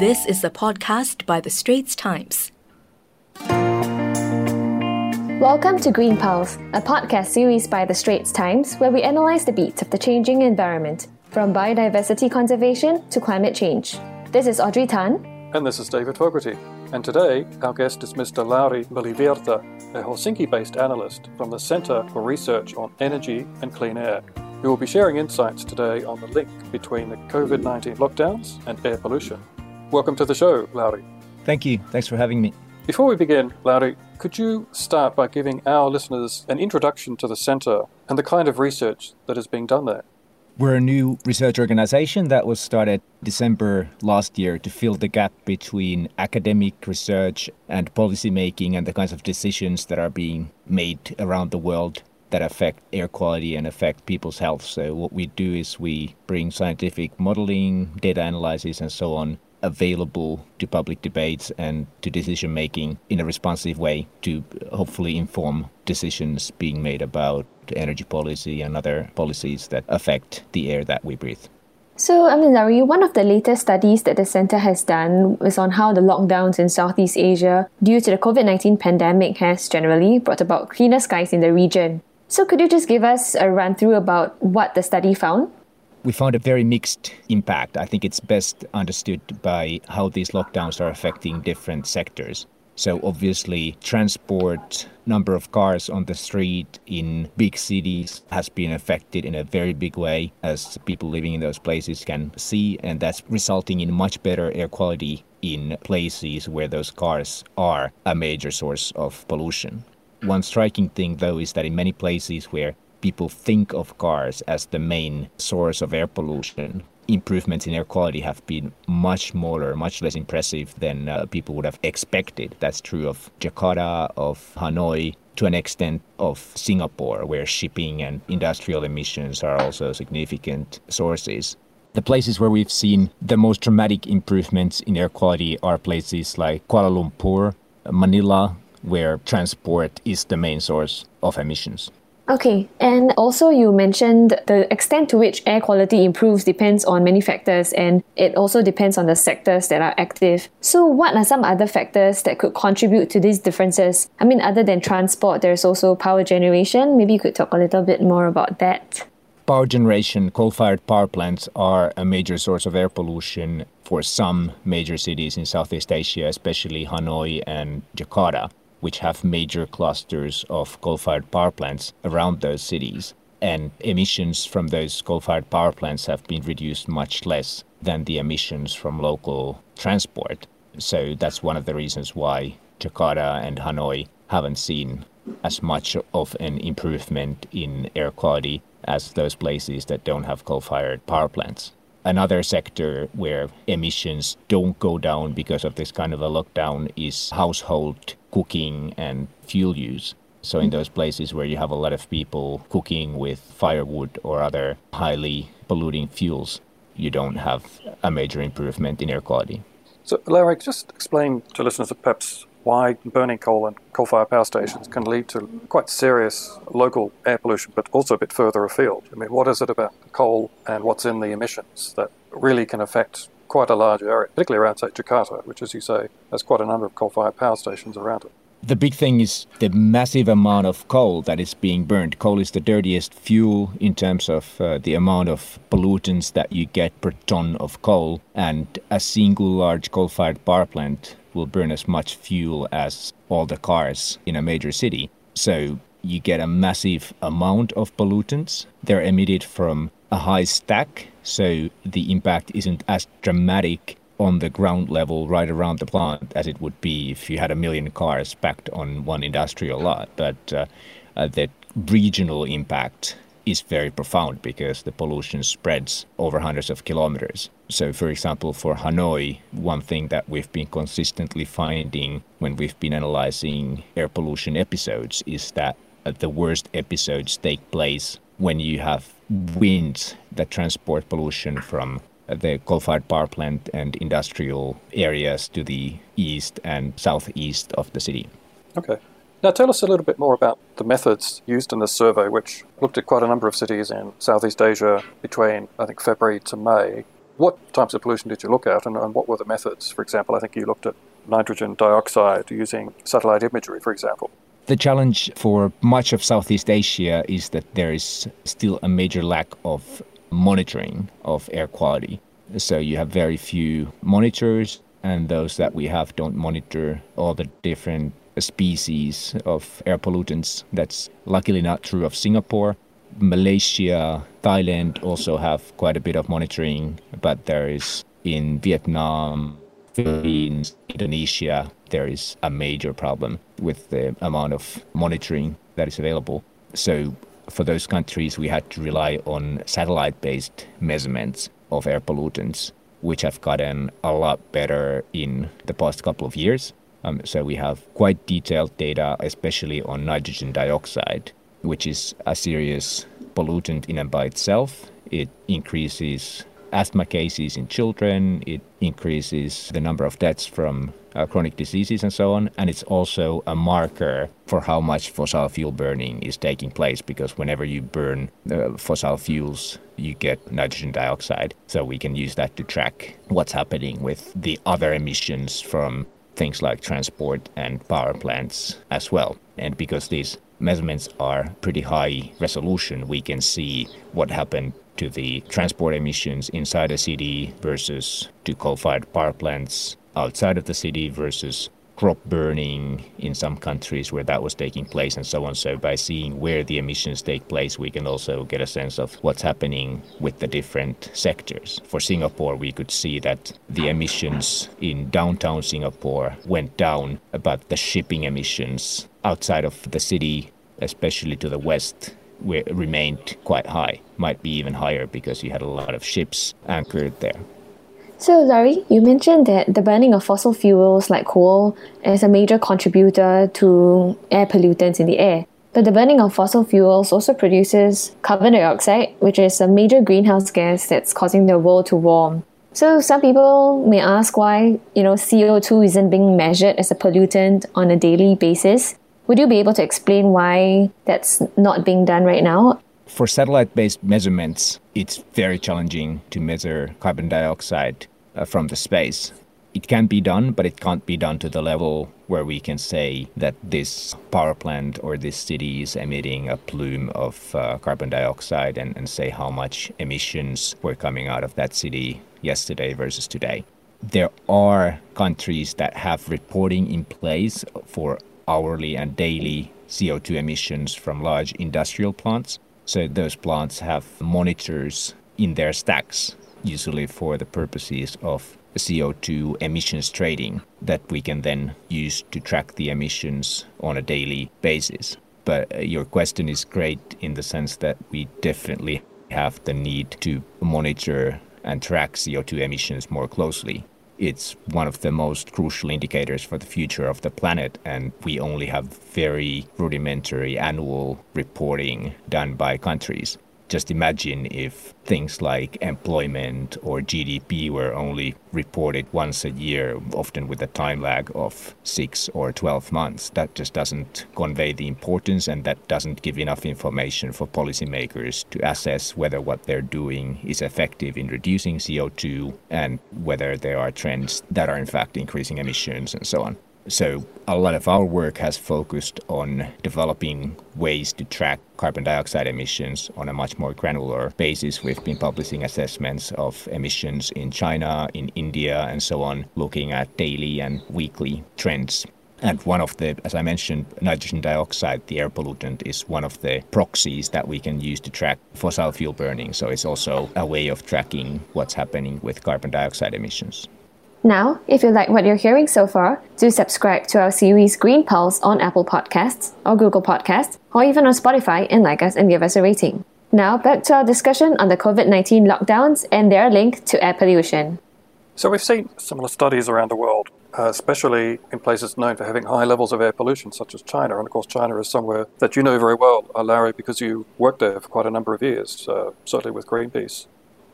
This is a podcast by The Straits Times. Welcome to Green Pulse, a podcast series by The Straits Times where we analyze the beats of the changing environment, from biodiversity conservation to climate change. This is Audrey Tan. And this is David Fogarty. And today, our guest is Mr. Lauri Myllyvirta, a Helsinki based analyst from the Centre for Research on Energy and Clean Air, who will be sharing insights today on the link between the COVID 19 lockdowns and air pollution. Welcome to the show, Lauri. Thank you. Thanks for having me. Before we begin, Lauri, could you start by giving our listeners an introduction to the Centre and the kind of research that is being done there? We're a new research organization that was started December last year to fill the gap between academic research and policy making and the kinds of decisions that are being made around the world that affect air quality and affect people's health. So what we do is we bring scientific modeling, data analysis and so on available to public debates and to decision making in a responsive way to hopefully inform decisions being made about energy policy and other policies that affect the air that we breathe. So, I Larry, one of the latest studies that the Centre has done is on how the lockdowns in Southeast Asia due to the COVID 19 pandemic has generally brought about cleaner skies in the region. So, could you just give us a run through about what the study found? We found a very mixed impact. I think it's best understood by how these lockdowns are affecting different sectors. So obviously, transport number of cars on the street in big cities has been affected in a very big way, as people living in those places can see, and that's resulting in much better air quality in places where those cars are a major source of pollution. One striking thing, though, is that in many places where people think of cars as the main source of air pollution, improvements in air quality have been much smaller, much less impressive than uh, people would have expected. That's true of Jakarta, of Hanoi, to an extent of Singapore, where shipping and industrial emissions are also significant sources. The places where we've seen the most dramatic improvements in air quality are places like Kuala Lumpur, Manila, where transport is the main source of emissions. Okay, and also you mentioned the extent to which air quality improves depends on many factors and it also depends on the sectors that are active. So, what are some other factors that could contribute to these differences? I mean, other than transport, there's also power generation. Maybe you could talk a little bit more about that. Power generation, coal fired power plants are a major source of air pollution for some major cities in Southeast Asia, especially Hanoi and Jakarta which have major clusters of coal fired power plants around those cities. And emissions from those coal fired power plants have been reduced much less than the emissions from local transport. So that's one of the reasons why Jakarta and Hanoi haven't seen as much of an improvement in air quality as those places that don't have coal fired power plants. Another sector where emissions don't go down because of this kind of a lockdown is household cooking and fuel use. So, in mm-hmm. those places where you have a lot of people cooking with firewood or other highly polluting fuels, you don't have a major improvement in air quality. So, Larry, just explain to listeners of perhaps why burning coal and coal fired power stations can lead to quite serious local air pollution, but also a bit further afield. I mean, what is it about coal and what's in the emissions that really can affect quite a large area, particularly around, say, Jakarta, which, as you say, has quite a number of coal-fired power stations around it. The big thing is the massive amount of coal that is being burned. Coal is the dirtiest fuel in terms of uh, the amount of pollutants that you get per ton of coal, and a single large coal fired power plant will burn as much fuel as all the cars in a major city. So you get a massive amount of pollutants. They're emitted from a high stack so the impact isn't as dramatic on the ground level right around the plant as it would be if you had a million cars packed on one industrial lot. But uh, uh, the regional impact is very profound because the pollution spreads over hundreds of kilometers. So, for example, for Hanoi, one thing that we've been consistently finding when we've been analyzing air pollution episodes is that uh, the worst episodes take place when you have winds that transport pollution from the coal-fired power plant and industrial areas to the east and southeast of the city. Okay. Now tell us a little bit more about the methods used in this survey, which looked at quite a number of cities in Southeast Asia between, I think, February to May. What types of pollution did you look at and, and what were the methods? For example, I think you looked at nitrogen dioxide using satellite imagery, for example. The challenge for much of Southeast Asia is that there is still a major lack of monitoring of air quality. So you have very few monitors, and those that we have don't monitor all the different species of air pollutants. That's luckily not true of Singapore. Malaysia, Thailand also have quite a bit of monitoring, but there is in Vietnam, Philippines, Indonesia, there is a major problem with the amount of monitoring that is available. So for those countries, we had to rely on satellite-based measurements of air pollutants, which have gotten a lot better in the past couple of years. Um, so we have quite detailed data, especially on nitrogen dioxide, which is a serious pollutant in and by itself. It increases asthma cases in children, it increases the number of deaths from uh, chronic diseases and so on. And it's also a marker for how much fossil fuel burning is taking place because whenever you burn uh, fossil fuels, you get nitrogen dioxide. So we can use that to track what's happening with the other emissions from things like transport and power plants as well. And because these measurements are pretty high resolution, we can see what happened to the transport emissions inside a city versus to coal-fired power plants outside of the city versus crop burning in some countries where that was taking place and so on. So by seeing where the emissions take place, we can also get a sense of what's happening with the different sectors. For Singapore, we could see that the emissions in downtown Singapore went down, but the shipping emissions outside of the city, especially to the west, remained quite high, might be even higher because you had a lot of ships anchored there. So, Lauri, you mentioned that the burning of fossil fuels like coal is a major contributor to air pollutants in the air. But the burning of fossil fuels also produces carbon dioxide, which is a major greenhouse gas that's causing the world to warm. So some people may ask why, you know, CO2 isn't being measured as a pollutant on a daily basis. Would you be able to explain why that's not being done right now? For satellite based measurements, it's very challenging to measure carbon dioxide uh, from the space. It can be done, but it can't be done to the level where we can say that this power plant or this city is emitting a plume of uh, carbon dioxide and, and say how much emissions were coming out of that city yesterday versus today. There are countries that have reporting in place for hourly and daily CO2 emissions from large industrial plants. So those plants have monitors in their stacks usually for the purposes of CO2 emissions trading that we can then use to track the emissions on a daily basis. But uh, your question is great in the sense that we definitely have the need to monitor and track CO2 emissions more closely. It's one of the most crucial indicators for the future of the planet, and we only have very rudimentary annual reporting done by countries just imagine if things like employment or GDP were only reported once a year, often with a time lag of six or 12 months. That just doesn't convey the importance and that doesn't give enough information for policymakers to assess whether what they're doing is effective in reducing CO2 and whether there are trends that are in fact increasing emissions and so on. So, a lot of our work has focused on developing ways to track carbon dioxide emissions on a much more granular basis. We've been publishing assessments of emissions in China, in India, and so on, looking at daily and weekly trends. And one of the, as I mentioned, nitrogen dioxide, the air pollutant, is one of the proxies that we can use to track fossil fuel burning. So it's also a way of tracking what's happening with carbon dioxide emissions. Now, if you like what you're hearing so far, do subscribe to our series Green Pulse on Apple Podcasts or Google Podcasts, or even on Spotify and like us and give us a rating. Now, back to our discussion on the COVID 19 lockdowns and their link to air pollution. So, we've seen similar studies around the world, uh, especially in places known for having high levels of air pollution, such as China. And of course, China is somewhere that you know very well, uh, Larry, because you worked there for quite a number of years, uh, certainly with Greenpeace.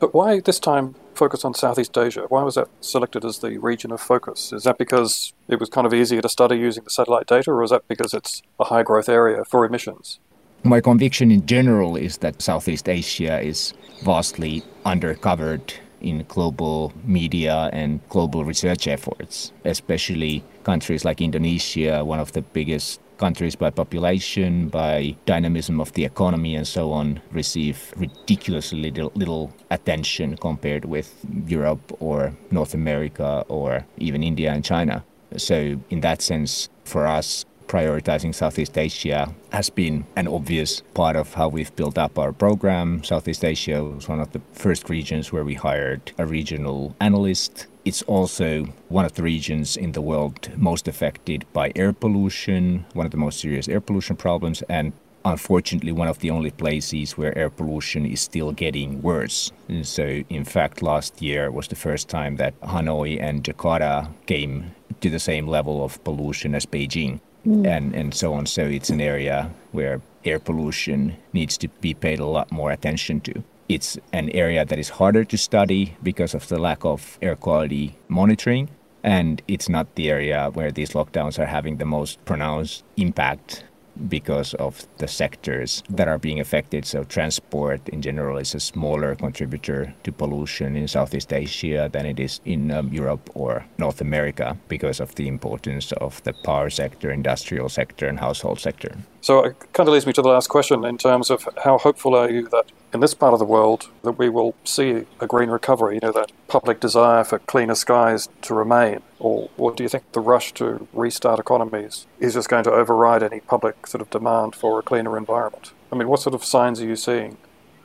But why this time focus on Southeast Asia? Why was that selected as the region of focus? Is that because it was kind of easier to study using the satellite data, or is that because it's a high growth area for emissions? My conviction in general is that Southeast Asia is vastly undercovered in global media and global research efforts, especially countries like Indonesia, one of the biggest countries by population, by dynamism of the economy, and so on, receive ridiculously little, little attention compared with Europe or North America or even India and China. So, in that sense, for us, prioritizing Southeast Asia has been an obvious part of how we've built up our program. Southeast Asia was one of the first regions where we hired a regional analyst. It's also one of the regions in the world most affected by air pollution, one of the most serious air pollution problems, and unfortunately one of the only places where air pollution is still getting worse. And so, in fact, last year was the first time that Hanoi and Jakarta came to the same level of pollution as Beijing mm. and, and so on. So it's an area where air pollution needs to be paid a lot more attention to. It's an area that is harder to study because of the lack of air quality monitoring. And it's not the area where these lockdowns are having the most pronounced impact because of the sectors that are being affected. So, transport in general is a smaller contributor to pollution in Southeast Asia than it is in um, Europe or North America because of the importance of the power sector, industrial sector, and household sector. So, it kind of leads me to the last question in terms of how hopeful are you that in this part of the world that we will see a green recovery, you know, that public desire for cleaner skies to remain? Or, or do you think the rush to restart economies is just going to override any public sort of demand for a cleaner environment? I mean, what sort of signs are you seeing?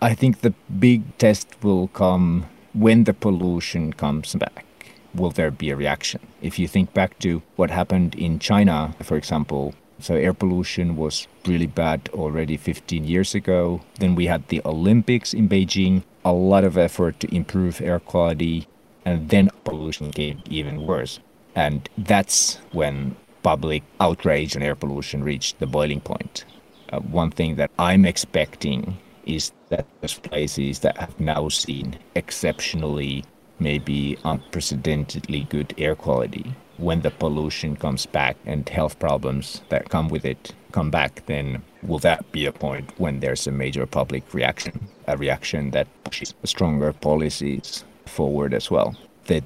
I think the big test will come when the pollution comes back. Will there be a reaction? If you think back to what happened in China, for example, so air pollution was really bad already 15 years ago. Then we had the Olympics in Beijing, a lot of effort to improve air quality, and then pollution came even worse. And that's when public outrage on air pollution reached the boiling point. Uh, one thing that I'm expecting is that those places that have now seen exceptionally, maybe unprecedentedly good air quality when the pollution comes back and health problems that come with it come back, then will that be a point when there's a major public reaction, a reaction that pushes stronger policies forward as well? The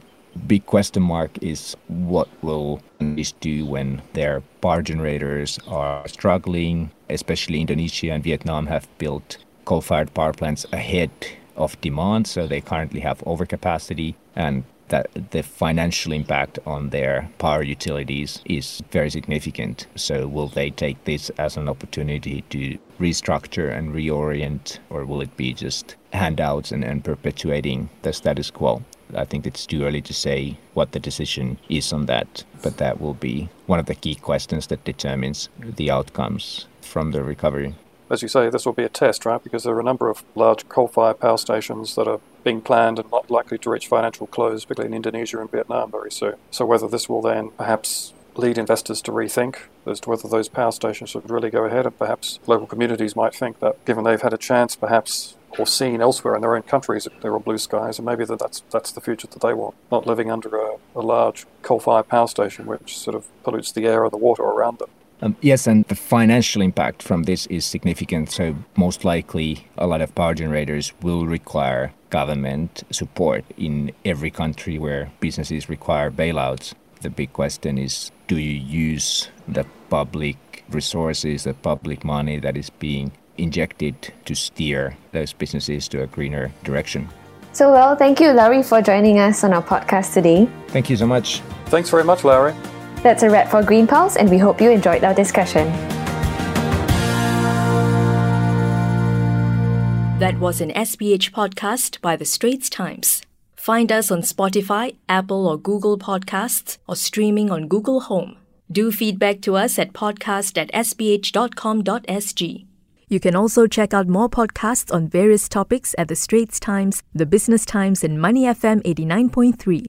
big question mark is what will this do when their power generators are struggling, especially Indonesia and Vietnam have built coal-fired power plants ahead of demand, so they currently have overcapacity and that the financial impact on their power utilities is very significant. So, will they take this as an opportunity to restructure and reorient, or will it be just handouts and, and perpetuating the status quo? I think it's too early to say what the decision is on that, but that will be one of the key questions that determines the outcomes from the recovery as you say, this will be a test, right? Because there are a number of large coal-fired power stations that are being planned and not likely to reach financial close, particularly in Indonesia and Vietnam very soon. So whether this will then perhaps lead investors to rethink as to whether those power stations should really go ahead, and perhaps local communities might think that given they've had a chance, perhaps or seen elsewhere in their own countries, there are blue skies, and maybe that that's that's the future that they want, not living under a, a large coal-fired power station which sort of pollutes the air or the water around them. Um, yes, and the financial impact from this is significant. So, most likely, a lot of power generators will require government support in every country where businesses require bailouts. The big question is do you use the public resources, the public money that is being injected to steer those businesses to a greener direction? So, well, thank you, Larry, for joining us on our podcast today. Thank you so much. Thanks very much, Larry. That's a wrap for Green Pulse, and we hope you enjoyed our discussion. That was an SPH podcast by The Straits Times. Find us on Spotify, Apple or Google Podcasts, or streaming on Google Home. Do feedback to us at podcast at sph.com.sg. You can also check out more podcasts on various topics at The Straits Times, The Business Times, and Money FM 89.3.